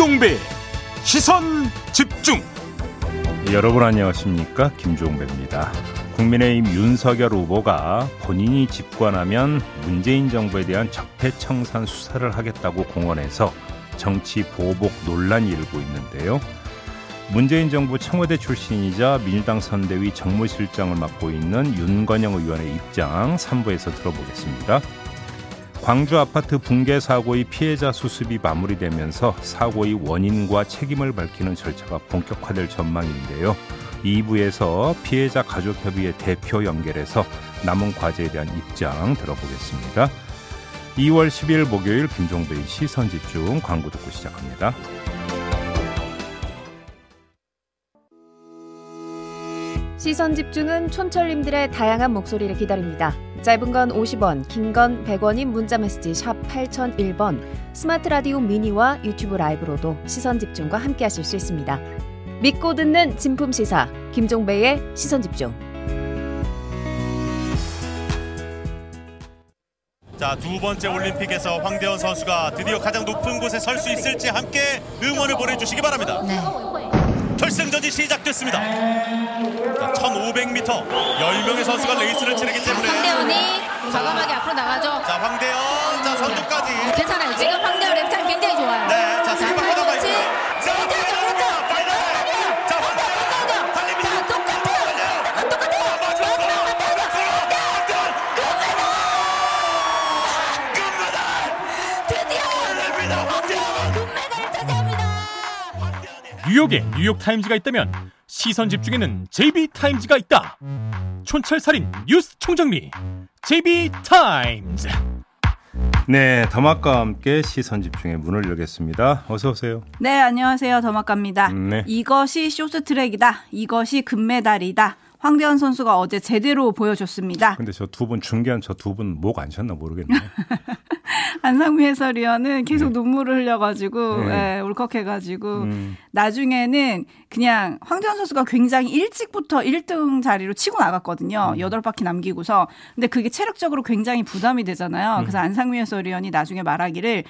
김종배 시선 집중. 여러분 안녕하십니까? 김종배입니다. 국민의힘 윤석열 후보가 본인이 집권하면 문재인 정부에 대한 적폐청산 수사를 하겠다고 공언해서 정치 보복 논란이 일고 있는데요. 문재인 정부 청와대 출신이자 민주당 선대위 정무실장을 맡고 있는 윤건영 의원의 입장 3부에서 들어보겠습니다. 광주 아파트 붕괴 사고의 피해자 수습이 마무리되면서 사고의 원인과 책임을 밝히는 절차가 본격화될 전망인데요. 2부에서 피해자 가족협의회 대표 연결해서 남은 과제에 대한 입장 들어보겠습니다. 2월 10일 목요일 김종배의 시선집중 광고 듣고 시작합니다. 시선 집중은 촌철님들의 다양한 목소리를 기다립니다. 짧은 건 50원, 긴 건 100원인 문자 메시지 샵 8001번, 스마트 라디오 미니와 유튜브 라이브로도 시선 집중과 함께 하실 수 있습니다. 믿고 듣는 진품 시사 김종배의 시선 집중. 자, 두 번째 올림픽에서 황대헌 선수가 드디어 가장 높은 곳에 설 수 있을지 함께 응원을 보내주시기 바랍니다. 네. 결승전이 시작됐습니다. 자, 1500m 10명의 선수가 레이스를 치르기 때문에 황대헌이 과감하게 앞으로 나가죠. 자, 황대헌 자, 선두까지 괜찮아요. 지금 황대헌 랩타임 굉장히 좋아요. 네, 자, 하나만 터치. 있고요. 자, 오른쪽. 뉴욕에 뉴욕타임즈가 있다면 시선 집중에는 JB타임즈가 있다 촌철살인 뉴스 총정리 JB타임즈 네, 더마과 함께 시선 집중의 문을 열겠습니다. 어서 오세요. 네, 안녕하세요. 더마카입니다. 네. 이것이 쇼트트랙이다. 이것이 금메달이다. 황대현 선수가 어제 제대로 보여줬습니다. 근데 저 두 분 중계한 저 두 분 목 안 쉬었나 모르겠네요. 안상미 해설위원은 계속 네. 눈물을 흘려가지고 네. 예, 울컥해가지고 음. 나중에는 그냥 황대현 선수가 굉장히 일찍부터 1등 자리로 치고 나갔거든요. 음. 여덟 바퀴 남기고서. 근데 그게 체력적으로 굉장히 부담이 되잖아요. 음. 그래서 안상미 해설위원이 나중에 말하기를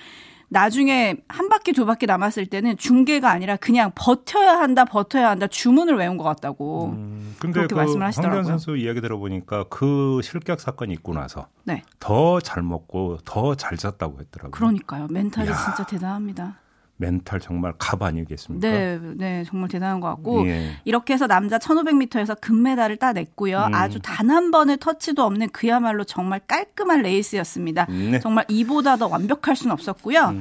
나중에 한 바퀴 두 바퀴 남았을 때는 중계가 아니라 그냥 버텨야 한다 버텨야 한다 주문을 외운 것 같다고. 음, 근데 그렇게 그 말씀을 하시더라고요. 선수 이야기 들어보니까 그 실격 사건이 있고 나서 네. 더잘 먹고 더 잘 잤다고 했더라고요. 그러니까요. 멘탈이 야. 진짜 대단합니다. 멘탈 정말 갑 아니겠습니까? 네, 네, 정말 대단한 것 같고 예. 이렇게 해서 남자 1500m에서 금메달을 따냈고요. 음. 아주 단 한 번의 터치도 없는 그야말로 정말 깔끔한 레이스였습니다. 네. 음. 정말 이보다 더 완벽할 수는 없었고요.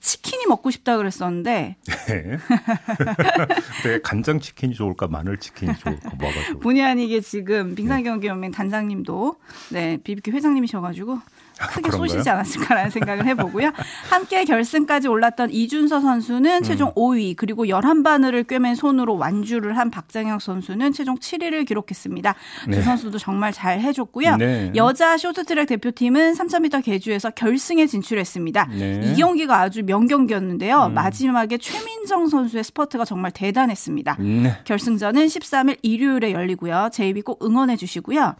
치킨이 먹고 싶다 그랬었는데 네. 되게 간장 치킨이 좋을까 마늘 치킨이 좋을까 뭐가 좋을까? 본의 아니게 지금 빙상경기 연맹 단장님도 네 BBQ 회장님이셔가지고 크게 아, 그런가요? 쏘시지 않았을까라는 생각을 해보고요. 함께 결승까지 올랐던 이준서 선수는 음. 최종 5위 그리고 11바늘을 꿰맨 손으로 완주를 한 박장혁 선수는 최종 7위를 기록했습니다. 네. 두 선수도 정말 잘 해줬고요. 네. 여자 쇼트트랙 대표팀은 3000m 계주에서 결승에 진출했습니다. 네. 이 경기가 아주 명경기였는데요. 음. 마지막에 최민정 선수의 스퍼트가 정말 대단했습니다. 네. 결승전은 13일 일요일에 열리고요. JB 꼭 응원해 주시고요.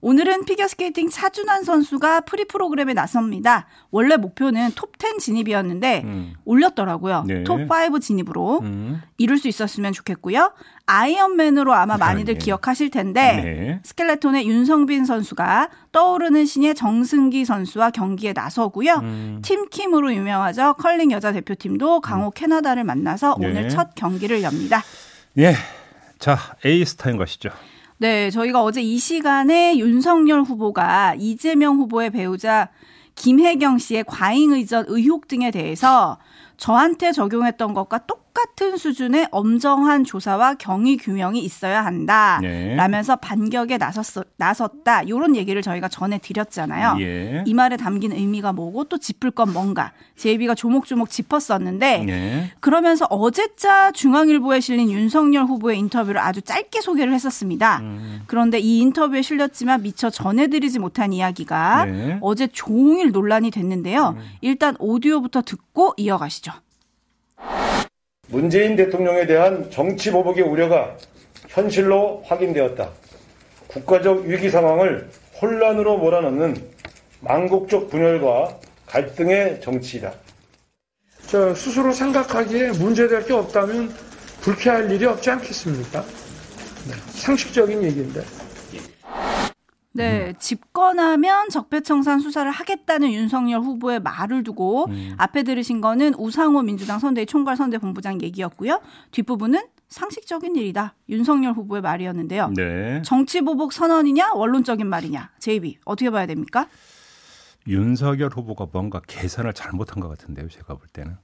오늘은 피겨스케이팅 차준환 선수가 프리 프로그램에 나섭니다. 원래 목표는 톱10 진입이었는데 음. 올렸더라고요. 네. 톱5 진입으로 음. 이룰 수 있었으면 좋겠고요. 아이언맨으로 아마 많이들 네. 기억하실 텐데 네. 스켈레톤의 윤성빈 선수가 떠오르는 신예 정승기 선수와 경기에 나서고요. 음. 팀킴으로 유명하죠. 컬링 여자 대표팀도 강호 캐나다를 만나서 네. 오늘 첫 경기를 엽니다. 예. 자, JB타임즈 가시죠. 네, 저희가 어제 이 시간에 윤석열 후보가 이재명 후보의 배우자 김혜경 씨의 과잉 의전 의혹 등에 대해서 저한테 적용했던 것과 똑같은 수준의 엄정한 조사와 경위 규명이 있어야 한다. 네. 라면서 반격에 나섰, 나섰다. 이런 얘기를 저희가 전해 드렸잖아요. 예. 이 말에 담긴 의미가 뭐고 또 짚을 건 뭔가. JB가 조목조목 짚었었는데 예. 그러면서 어제자 중앙일보에 실린 윤석열 후보의 인터뷰를 아주 짧게 소개를 했었습니다. 음. 그런데 이 인터뷰에 실렸지만 미처 전해드리지 못한 이야기가 네. 어제 종일 논란이 됐는데요. 일단 오디오부터 듣고 이어가시죠. 문재인 대통령에 대한 정치 보복의 우려가 현실로 확인되었다. 국가적 위기 상황을 혼란으로 몰아넣는 망국적 분열과 갈등의 정치이다. 저 스스로 생각하기에 문제될 게 없다면 불쾌할 일이 없지 않겠습니까? 네, 상식적인 얘기인데. 네, 집권하면 적폐청산 수사를 하겠다는 윤석열 후보의 말을 두고 앞에 들으신 거는 우상호 민주당 선대위 총괄 선대본부장 얘기였고요. 뒷부분은 상식적인 일이다. 윤석열 후보의 말이었는데요. 네. 정치 보복 선언이냐 원론적인 말이냐. 제이비 어떻게 봐야 됩니까? 윤석열 후보가 뭔가 계산을 잘못한 것 같은데요. 제가 볼 때는.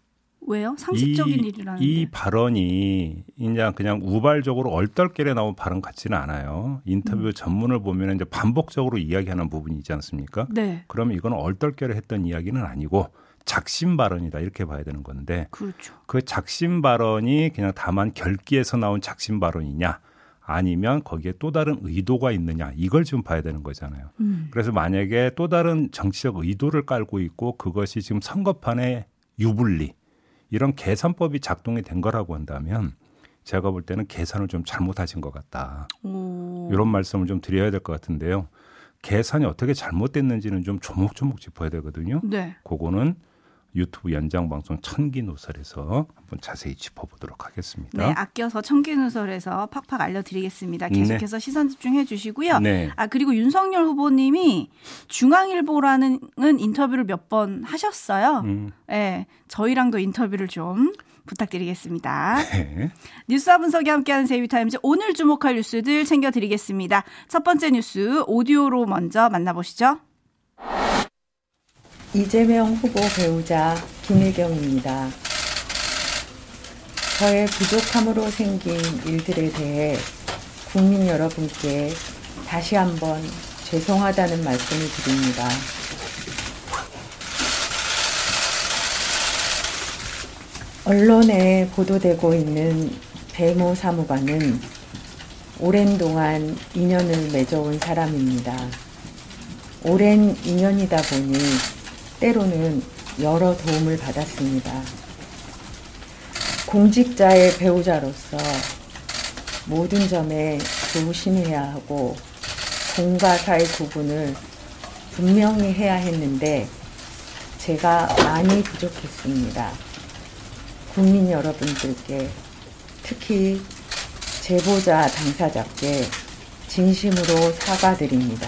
왜요? 상식적인 이, 일이라는데. 이 발언이 그냥 그냥 우발적으로 얼떨결에 나온 발언 같지는 않아요. 인터뷰 음. 전문을 보면 이제 반복적으로 이야기하는 부분이 있지 않습니까? 네. 그러면 이건 얼떨결에 했던 이야기는 아니고 작심 발언이다 이렇게 봐야 되는 건데 그렇죠. 그 작심 발언이 그냥 다만 결기에서 나온 작심 발언이냐 아니면 거기에 또 다른 의도가 있느냐 이걸 좀 봐야 되는 거잖아요. 음. 그래서 만약에 또 다른 정치적 의도를 깔고 있고 그것이 지금 선거판의 유불리 이런 계산법이 작동이 된 거라고 한다면 제가 볼 때는 계산을 좀 잘못하신 것 같다. 오. 이런 말씀을 좀 드려야 될 것 같은데요. 계산이 어떻게 잘못됐는지는 좀 조목조목 짚어야 되거든요. 네. 그거는 유튜브 연장 방송 천기 노설에서 한번 자세히 짚어보도록 하겠습니다. 네, 아껴서 청기누설에서 팍팍 알려드리겠습니다. 계속해서 시선 집중해 주시고요. 네. 아 그리고 윤석열 후보님이 중앙일보라는 인터뷰를 몇 번 하셨어요. 음, 네, 저희랑도 인터뷰를 좀 부탁드리겠습니다. 네. 뉴스와 분석이 함께하는 세이비타임즈 오늘 주목할 뉴스들 챙겨드리겠습니다. 첫 번째 뉴스 오디오로 먼저 만나보시죠. 이재명 후보 배우자 김일경입니다. 저의 부족함으로 생긴 일들에 대해 국민 여러분께 다시 한번 죄송하다는 말씀을 드립니다. 언론에 보도되고 있는 배모 사무관은 오랜 동안 인연을 맺어온 사람입니다. 오랜 인연이다 보니 때로는 여러 도움을 받았습니다. 공직자의 배우자로서 모든 점에 조심해야 하고 공과 사의 구분을 분명히 해야 했는데 제가 많이 부족했습니다. 국민 여러분들께 특히 제보자 당사자께 진심으로 사과드립니다.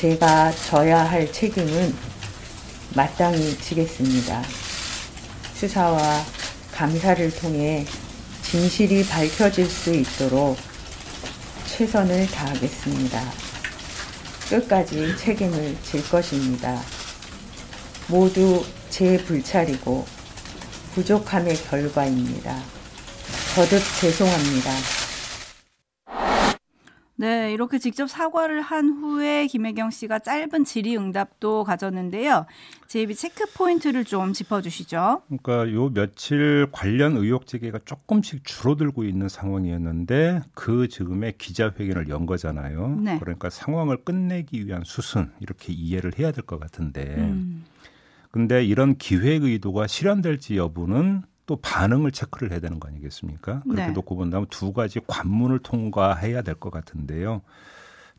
제가 져야 할 책임은 마땅히 지겠습니다. 수사와 감사를 통해 진실이 밝혀질 수 있도록 최선을 다하겠습니다. 끝까지 책임을 질 것입니다. 모두 제 불찰이고 부족함의 결과입니다. 거듭 죄송합니다. 네, 이렇게 직접 사과를 한 후에 김혜경 씨가 짧은 질의응답도 가졌는데요. 제이비 체크 포인트를 좀 짚어주시죠. 그러니까 요 며칠 관련 의혹 제기가 조금씩 줄어들고 있는 상황이었는데 그 즈음에 기자회견을 연 거잖아요. 네. 그러니까 상황을 끝내기 위한 수순 이렇게 이해를 해야 될 것 같은데. 음. 근데 이런 기획 의도가 실현될지 여부는 또 반응을 체크를 해야 되는 거 아니겠습니까? 그렇게 네. 놓고 본다면 두 가지 관문을 통과해야 될 것 같은데요.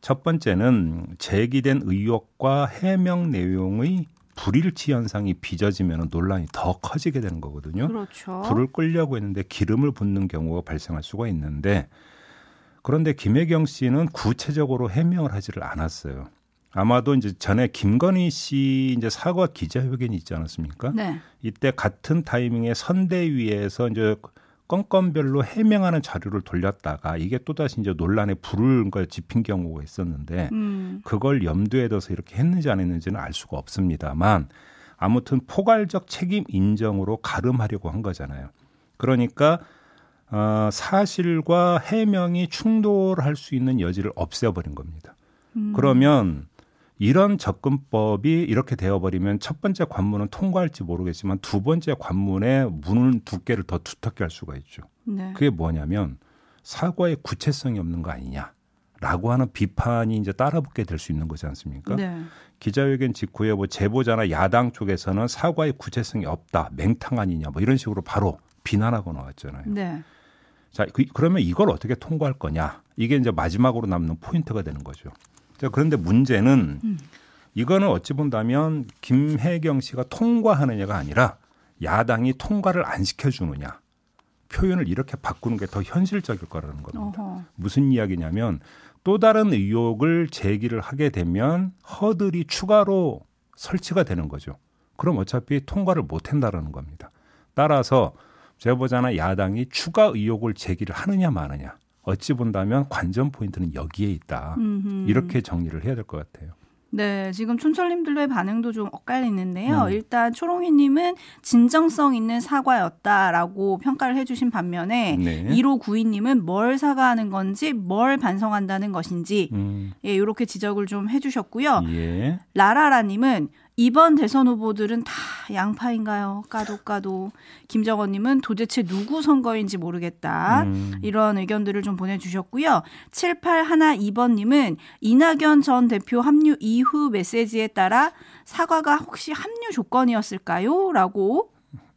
첫 번째는 제기된 의혹과 해명 내용의 불일치 현상이 빚어지면 논란이 더 커지게 되는 거거든요. 그렇죠. 불을 끌려고 했는데 기름을 붓는 경우가 발생할 수가 있는데 그런데 김혜경 씨는 구체적으로 해명을 하지를 않았어요. 아마도 이제 전에 김건희 씨 이제 사과 기자회견이 있지 않았습니까? 네. 이때 같은 타이밍에 선대위에서 이제 건건별로 해명하는 자료를 돌렸다가 이게 또다시 이제 논란에 불을 걸 지핀 경우가 있었는데 음. 그걸 염두에 둬서 이렇게 했는지 안 했는지는 알 수가 없습니다만 아무튼 포괄적 책임 인정으로 가름하려고 한 거잖아요. 그러니까 어, 사실과 해명이 충돌할 수 있는 여지를 없애버린 겁니다. 음. 그러면 이런 접근법이 이렇게 되어버리면 첫 번째 관문은 통과할지 모르겠지만 두 번째 관문의 문을 두께를 더 두텁게 할 수가 있죠. 네. 그게 뭐냐면 사과의 구체성이 없는 거 아니냐 라고 하는 비판이 이제 따라붙게 될 수 있는 거지 않습니까? 네. 기자회견 직후에 뭐 제보자나 야당 쪽에서는 사과의 구체성이 없다, 맹탕 아니냐, 뭐 이런 식으로 바로 비난하고 나왔잖아요. 네. 자, 그, 그러면 이걸 어떻게 통과할 거냐? 이게 이제 마지막으로 남는 포인트가 되는 거죠. 자, 그런데 문제는 이거는 어찌 본다면 김혜경 씨가 통과하느냐가 아니라 야당이 통과를 안 시켜주느냐 표현을 이렇게 바꾸는 게 더 현실적일 거라는 겁니다. 어허. 무슨 이야기냐면 또 다른 의혹을 제기를 하게 되면 허들이 추가로 설치가 되는 거죠. 그럼 어차피 통과를 못 한다라는 겁니다. 따라서 제가 보자나 야당이 추가 의혹을 제기를 하느냐 마느냐 어찌 본다면 관전 포인트는 여기에 있다. 음흠. 이렇게 정리를 해야 될 것 같아요. 네, 지금 촌철님들의 반응도 좀 엇갈리는데요. 음. 일단 초롱이님은 진정성 있는 사과였다라고 평가를 해주신 반면에 네. 1592님은 뭘 사과하는 건지 뭘 반성한다는 것인지 음, 예, 이렇게 지적을 좀 해주셨고요. 예. 라라라님은 이번 대선 후보들은 다 양파인가요? 까도 까도. 김정원님은 도대체 누구 선거인지 모르겠다. 음. 이런 의견들을 좀 보내주셨고요. 7812번님은 이낙연 전 대표 합류 이후 메시지에 따라 사과가 혹시 합류 조건이었을까요? 라고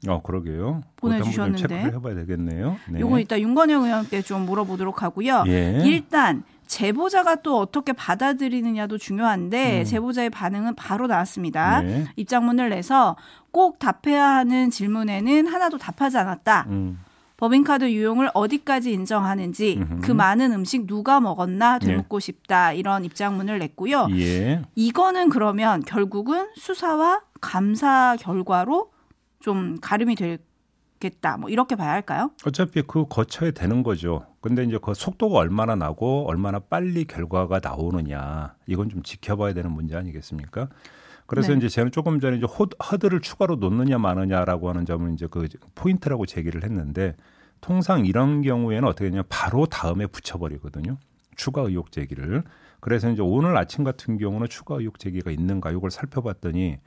어 그러게요. 보내주셨는데. 체크를 해봐야 되겠네요. 네. 요건 이따 윤건영 의원께 좀 물어보도록 하고요. 예. 일단 제보자가 또 어떻게 받아들이느냐도 중요한데 음. 제보자의 반응은 바로 나왔습니다. 네. 입장문을 내서 꼭 답해야 하는 질문에는 하나도 답하지 않았다. 음, 법인카드 유용을 어디까지 인정하는지 음흠. 그 많은 음식 누가 먹었나 네. 되묻고 싶다. 이런 입장문을 냈고요. 예. 이거는 그러면 결국은 수사와 감사 결과로 좀 가름이 되 겠다. 뭐 이렇게 봐야 할까요? 어차피 그 거쳐야 되는 거죠. 근데 이제 그 속도가 얼마나 나고 얼마나 빨리 결과가 나오느냐 이건 좀 지켜봐야 되는 문제 아니겠습니까? 그래서 네. 이제 저는 조금 전에 이제 호- 허들을 추가로 놓느냐 마느냐라고 하는 점은 이제 그 포인트라고 제기를 했는데 통상 이런 경우에는 어떻게 되냐 바로 다음에 붙여버리거든요. 추가 의혹 제기를. 그래서 이제 오늘 아침 같은 경우는 추가 의혹 제기가 있는가 이걸 살펴봤더니 뭐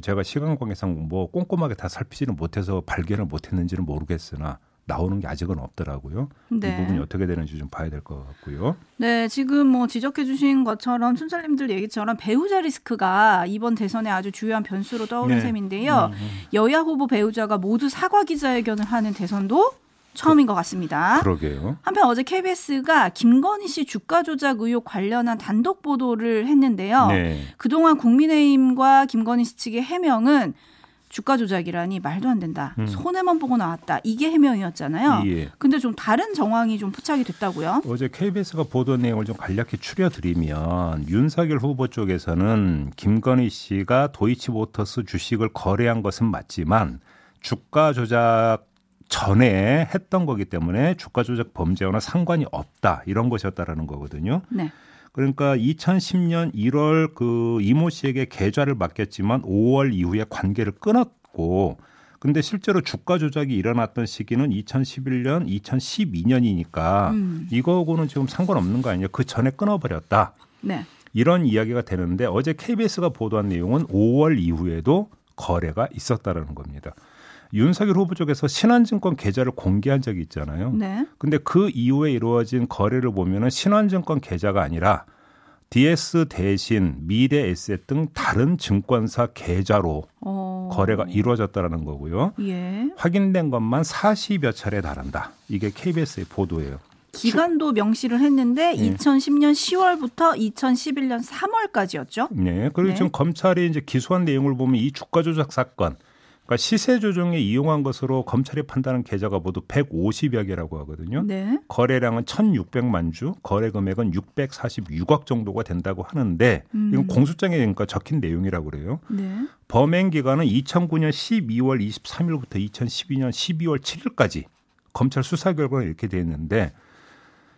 제가 시간 관계상 뭐 꼼꼼하게 다 살피지는 못해서 발견을 못했는지는 모르겠으나 나오는 게 아직은 없더라고요. 네. 이 부분이 어떻게 되는지 좀 봐야 될 것 같고요. 네, 지금 뭐 지적해 주신 것처럼 춘철님들 얘기처럼 배우자 리스크가 이번 대선에 아주 주요한 변수로 떠오른 네. 셈인데요. 여야 후보 배우자가 모두 사과 기자회견을 하는 대선도 처음인 것 같습니다. 그러게요. 한편 어제 KBS가 김건희 씨 주가 조작 의혹 관련한 단독 보도를 했는데요. 네. 그동안 국민의힘과 김건희 씨 측의 해명은 주가 조작이라니 말도 안 된다. 음. 손해만 보고 나왔다. 이게 해명이었잖아요. 예. 근데 좀 다른 정황이 좀 포착이 됐다고요? 어제 KBS가 보도 내용을 좀 간략히 추려드리면 윤석열 후보 쪽에서는 김건희 씨가 도이치모터스 주식을 거래한 것은 맞지만 주가 조작 전에 했던 거기 때문에 주가 조작 범죄와는 상관이 없다 이런 것이었다라는 거거든요. 네. 그러니까 2010년 1월 그 이모 씨에게 계좌를 맡겼지만 5월 이후에 관계를 끊었고 근데 실제로 주가 조작이 일어났던 시기는 2011년, 2012년이니까 음. 이거하고는 지금 상관없는 거 아니냐. 그 전에 끊어버렸다. 네. 이런 이야기가 되는데 어제 KBS가 보도한 내용은 5월 이후에도 거래가 있었다라는 겁니다. 윤석열 후보 쪽에서 신한증권 계좌를 공개한 적이 있잖아요. 네. 근데 그 이후에 이루어진 거래를 보면은 신한증권 계좌가 아니라 DS 대신 미래 에셋 등 다른 증권사 계좌로 어. 거래가 이루어졌다라는 거고요. 예. 확인된 것만 40여 차례 달한다. 이게 KBS의 보도예요. 기간도 명시를 했는데 네. 2010년 10월부터 2011년 3월까지였죠. 네. 그리고 네. 지금 검찰이 이제 기소한 내용을 보면 이 주가 조작 사건 그러니까 시세 조정에 이용한 것으로 검찰이 판단한 계좌가 모두 150여 개라고 하거든요. 네. 거래량은 1,600만 주, 거래 금액은 646억 정도가 된다고 하는데 음. 이건 공소장에 그러니까 적힌 내용이라고 그래요. 네. 범행 기간은 2009년 12월 23일부터 2012년 12월 7일까지 검찰 수사 결과는 이렇게 돼 있는데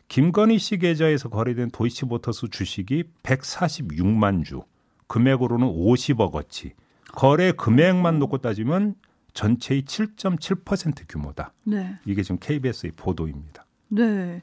김건희 씨 계좌에서 거래된 도이치모터스 주식이 146만 주, 금액으로는 50억 어치. 거래 금액만 놓고 따지면 전체의 7.7% 규모다. 네. 이게 지금 KBS의 보도입니다. 네.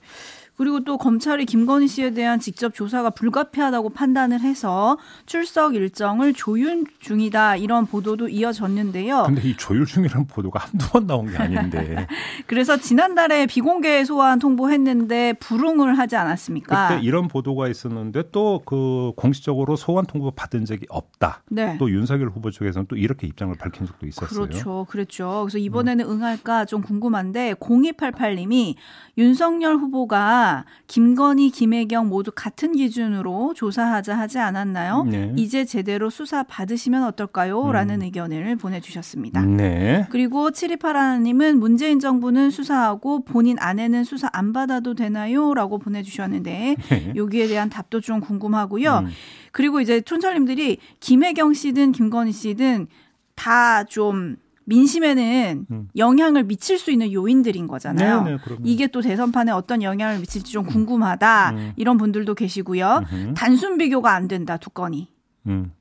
그리고 또 검찰이 김건희 씨에 대한 직접 조사가 불가피하다고 판단을 해서 출석 일정을 조율 중이다 이런 보도도 이어졌는데요. 근데 이 조율 중이라는 보도가 한두 번 나온 게 아닌데 그래서 지난달에 비공개 소환 통보했는데 불응을 하지 않았습니까? 그때 이런 보도가 있었는데 또 그 공식적으로 소환 통보 받은 적이 없다. 네. 또 윤석열 후보 쪽에서는 또 이렇게 입장을 밝힌 적도 있었어요. 그렇죠. 그랬죠. 그래서 이번에는 응할까 좀 궁금한데 0288님이 윤석 윤석열 후보가 김건희, 김혜경 모두 같은 기준으로 조사하자 하지 않았나요? 네. 이제 제대로 수사 받으시면 어떨까요? 음. 라는 의견을 보내주셨습니다. 네. 그리고 7281님은 문재인 정부는 수사하고 본인 아내는 수사 안 받아도 되나요? 라고 보내주셨는데 네. 여기에 대한 답도 좀 궁금하고요. 음. 그리고 이제 촌철님들이 김혜경 씨든 김건희 씨든 다좀 민심에는 음. 영향을 미칠 수 있는 요인들인 거잖아요. 네, 네. 이게 또 대선판에 어떤 영향을 미칠지 좀 궁금하다. 음. 이런 분들도 계시고요. 음흠. 단순 비교가 안 된다. 두 건이. 음.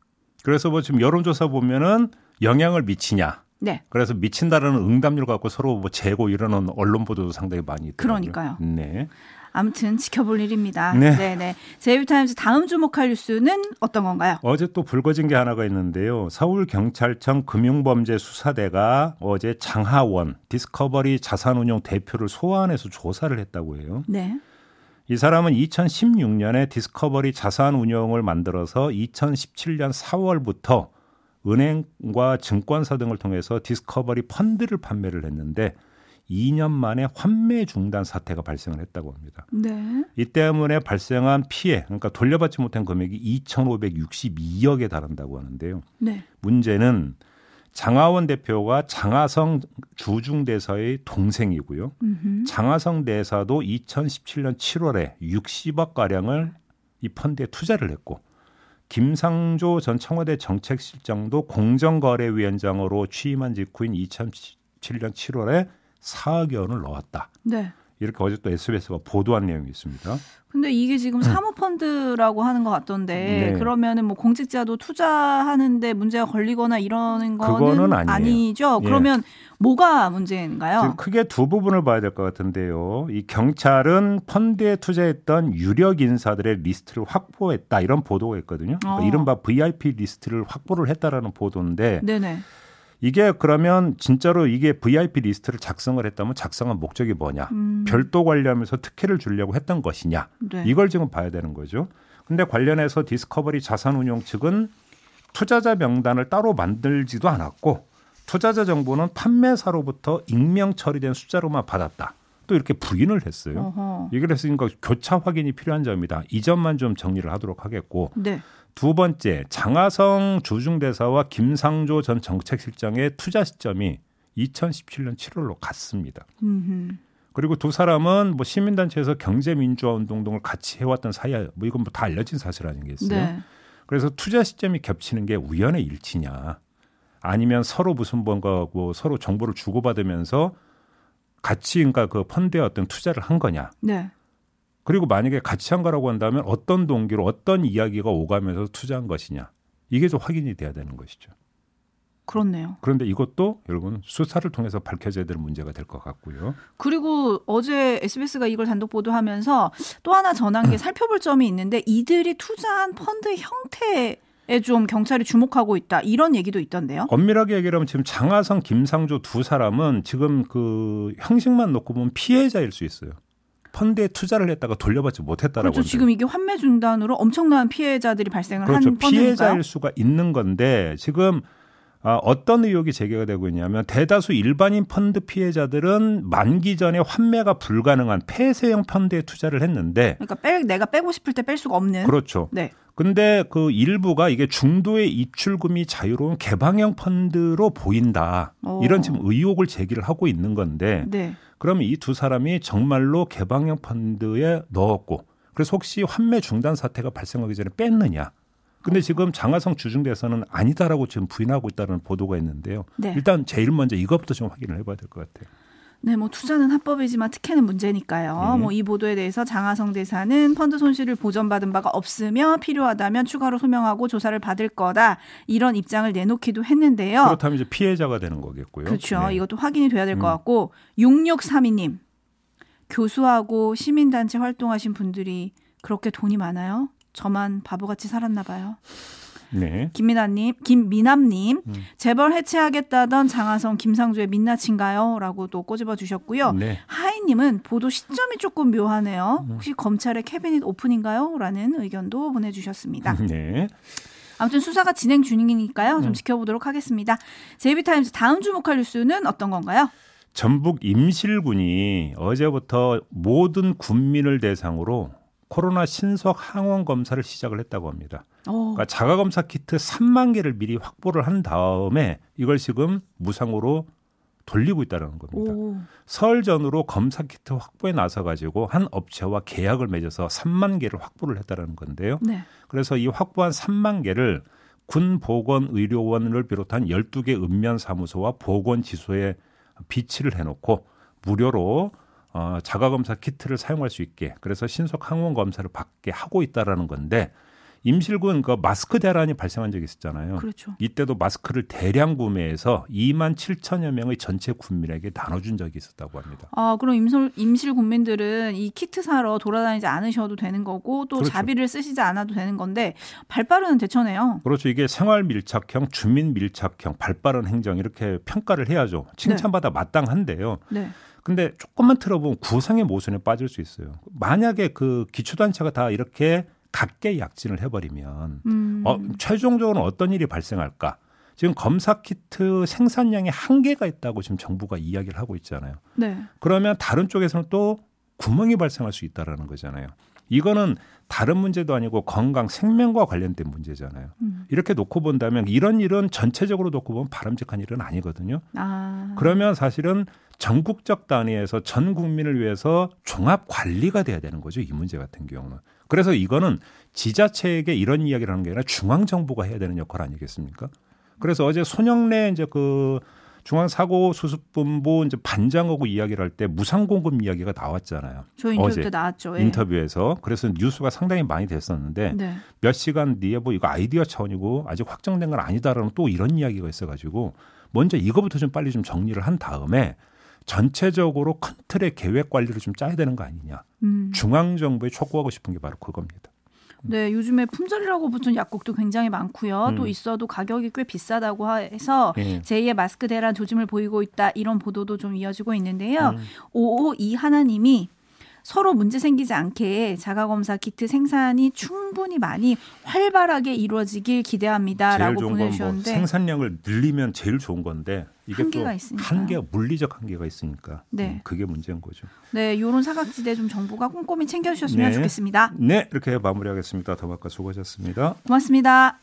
그래서 뭐 지금 여론조사 보면은 영향을 미치냐. 네. 그래서 미친다라는 응답률 갖고 서로 뭐 재고 이러는 언론 보도도 상당히 많이 있더라고요. 그러니까요. 네. 아무튼 지켜볼 일입니다. 네. 네네. JB타임즈 다음 주목할 뉴스는 어떤 건가요? 어제 또 불거진 게 하나가 있는데요. 서울경찰청 금융범죄수사대가 어제 장하원 디스커버리 자산운용 대표를 소환해서 조사를 했다고 해요. 네. 이 사람은 2016년에 디스커버리 자산운용을 만들어서 2017년 4월부터 은행과 증권사 등을 통해서 디스커버리 펀드를 판매를 했는데 2년 만에 환매 중단 사태가 발생을 했다고 합니다. 네. 이 때문에 발생한 피해, 그러니까 돌려받지 못한 금액이 2,562억에 달한다고 하는데요. 네. 문제는 장하원 대표가 장하성 주중대사의 동생이고요. 음흠. 장하성 대사도 2017년 7월에 60억 가량을 이 펀드에 투자를 했고 김상조 전 청와대 정책실장도 공정거래위원장으로 취임한 직후인 2007년 7월에 4억 원을 넣었다. 네. 이렇게 어제 또 SBS가 보도한 내용이 있습니다. 근데 이게 지금 사모펀드라고 하는 것 같던데 네. 그러면은 뭐 공직자도 투자하는데 문제가 걸리거나 이러는 거는. 아니죠. 예. 그러면 뭐가 문제인가요? 지금 크게 두 부분을 봐야 될 것 같은데요. 이 경찰은 펀드에 투자했던 유력 인사들의 리스트를 확보했다 이런 보도가 있거든요. 그러니까 어. 이른바 VIP 리스트를 확보를 했다라는 보도인데 네네. 이게 그러면 진짜로 이게 VIP 리스트를 작성을 했다면 작성한 목적이 뭐냐? 음. 별도 관리하면서 특혜를 주려고 했던 것이냐? 네. 이걸 지금 봐야 되는 거죠. 근데 관련해서 디스커버리 자산운용 측은 투자자 명단을 따로 만들지도 않았고 투자자 정보는 판매사로부터 익명 처리된 숫자로만 받았다. 또 이렇게 부인을 했어요. 어허. 이걸 했으니까 교차 확인이 필요한 점이다. 이 점만 좀 정리를 하도록 하겠고 네. 두 번째 장하성 주중대사와 김상조 전 정책실장의 투자 시점이 2017년 7월로 같습니다. 음흠. 그리고 두 사람은 뭐 시민단체에서 경제민주화 운동 등을 같이 해왔던 사이야. 뭐 이건 뭐 다 알려진 사실 아니겠어요? 네. 그래서 투자 시점이 겹치는 게 우연의 일치냐, 아니면 서로 무슨 뭔가 뭐 서로 정보를 주고받으면서 같이 그러니까 그 펀드에 어떤 투자를 한 거냐. 네. 그리고 만약에 같이 한 거라고 한다면 어떤 동기로 어떤 이야기가 오가면서 투자한 것이냐. 이게 좀 확인이 돼야 되는 것이죠. 그렇네요. 그런데 이것도 여러분 수사를 통해서 밝혀져야 될 문제가 될 것 같고요. 그리고 어제 SBS가 이걸 단독 보도하면서 또 하나 전한 음. 게 살펴볼 점이 있는데 이들이 투자한 펀드 형태 에 좀 경찰이 주목하고 있다 이런 얘기도 있던데요. 엄밀하게 얘기하면 지금 장하성, 김상조 두 사람은 지금 그 형식만 놓고 보면 피해자일 수 있어요. 펀드에 투자를 했다가 돌려받지 못했다라고. 그렇죠. 지금 이게 환매 중단으로 엄청난 피해자들이 발생을 그렇죠. 한 펀드니까요. 피해자일 수가 있는 건데 지금 아, 어떤 의혹이 제기가 되고 있냐면 대다수 일반인 펀드 피해자들은 만기 전에 환매가 불가능한 폐쇄형 펀드에 투자를 했는데 그러니까 뺄 내가 빼고 싶을 때 뺄 수가 없는. 그렇죠. 네. 근데 그 일부가 이게 중도의 입출금이 자유로운 개방형 펀드로 보인다. 오. 이런 지금 의혹을 제기를 하고 있는 건데 네. 그러면 이두 사람이 정말로 개방형 펀드에 넣었고 그래서 혹시 환매 중단 사태가 발생하기 전에 뺐느냐? 근데 지금 장하성 주중대에서는 아니다라고 지금 부인하고 있다는 보도가 있는데요. 네. 일단 제일 먼저 이것부터 좀 확인을 해봐야 될 것 같아요. 네, 뭐 투자는 합법이지만 특혜는 문제니까요. 네. 뭐이 보도에 대해서 장하성 대사는 펀드 손실을 보전받은 바가 없으며 필요하다면 추가로 소명하고 조사를 받을 거다 이런 입장을 내놓기도 했는데요. 그렇다면 이제 피해자가 되는 거겠고요. 그렇죠. 네. 이것도 확인이 돼야 될것 음. 같고 6632님 교수하고 시민단체 활동하신 분들이 그렇게 돈이 많아요? 저만 바보같이 살았나 봐요. 네. 김미나님, 김미남님, 음. 재벌 해체하겠다던 장하성, 김상조의 민낯인가요? 라고 또 꼬집어 주셨고요. 네. 하이님은 보도 시점이 조금 묘하네요. 음. 혹시 검찰의 캐비닛 오픈인가요? 라는 의견도 보내주셨습니다. 네. 아무튼 수사가 진행 중이니까요. 좀 음. 지켜보도록 하겠습니다. JB타임즈 다음 주목할 뉴스는 어떤 건가요? 전북 임실군이 어제부터 모든 군민을 대상으로 코로나 신속 항원 검사를 시작을 했다고 합니다. 어. 그러니까 자가 검사 키트 3만 개를 미리 확보를 한 다음에 이걸 지금 무상으로 돌리고 있다는 겁니다. 오. 설 전후로 검사 키트 확보에 나서 가지고 한 업체와 계약을 맺어서 3만 개를 확보를 했다라는 건데요. 네. 그래서 이 확보한 3만 개를 군 보건 의료원을 비롯한 12개 읍면 사무소와 보건 지소에 비치를 해 놓고 무료로 어, 자가 검사 키트를 사용할 수 있게 그래서 신속 항원 검사를 받게 하고 있다라는 건데 임실군 그 마스크 대란이 발생한 적이 있었잖아요. 그렇죠. 이때도 마스크를 대량 구매해서 2만 7천여 명의 전체 군민에게 나눠준 적이 있었다고 합니다. 아, 그럼 임실, 임실 국민들은 이 키트 사러 돌아다니지 않으셔도 되는 거고 또 그렇죠. 자비를 쓰시지 않아도 되는 건데 발빠른 대처네요. 그렇죠. 이게 생활 밀착형, 주민 밀착형, 발빠른 행정 이렇게 평가를 해야죠. 칭찬받아 마땅한데요. 네. 근데 조금만 틀어보면 구상의 모순에 빠질 수 있어요. 만약에 그 기초단체가 다 이렇게 각계 약진을 해버리면 음. 어, 최종적으로 어떤 일이 발생할까? 지금 검사 키트 생산량에 한계가 있다고 지금 정부가 이야기를 하고 있잖아요. 네. 그러면 다른 쪽에서는 또 구멍이 발생할 수 있다라는 거잖아요. 이거는 다른 문제도 아니고 건강 생명과 관련된 문제잖아요. 음. 이렇게 놓고 본다면 이런 일은 전체적으로 놓고 보면 바람직한 일은 아니거든요. 아. 그러면 사실은 전국적 단위에서 전 국민을 위해서 종합 관리가 돼야 되는 거죠. 이 문제 같은 경우는. 그래서 이거는 지자체에게 이런 이야기를 하는 게 아니라 중앙 정부가 해야 되는 역할 아니겠습니까? 그래서 어제 손영래 이제 그 중앙 사고 수습본부 이제 반장하고 이야기를 할 때 무상 공급 이야기가 나왔잖아요. 저 인터뷰 어제 때 나왔죠. 예. 인터뷰에서 그래서 뉴스가 상당히 많이 됐었는데 네. 몇 시간 뒤에 뭐 이거 아이디어 차원이고 아직 확정된 건 아니다라는 또 이런 이야기가 있어가지고 먼저 이거부터 좀 빨리 좀 정리를 한 다음에 전체적으로 큰 틀의 계획 관리를 좀 짜야 되는 거 아니냐. 음. 중앙 정부에 촉구하고 싶은 게 바로 그겁니다. 네, 요즘에 품절이라고 붙은 약국도 굉장히 많고요. 음. 또 있어도 가격이 꽤 비싸다고 해서 예. 제2의 마스크 대란 조짐을 보이고 있다 이런 보도도 좀 이어지고 있는데요. 음. 552 하나님이 서로 문제 생기지 않게 자가검사 키트 생산이 충분히 많이 활발하게 이루어지길 기대합니다라고 뭐 보내주셨는데 생산량을 늘리면 제일 좋은 건데 이게 한계가 또 있으니까. 한계 물리적 한계가 있으니까 네. 음, 그게 문제인 거죠. 네, 요런 사각지대 좀 정부가 꼼꼼히 챙겨주셨으면 네. 좋겠습니다. 네 이렇게 마무리하겠습니다. 더박과 수고하셨습니다. 고맙습니다.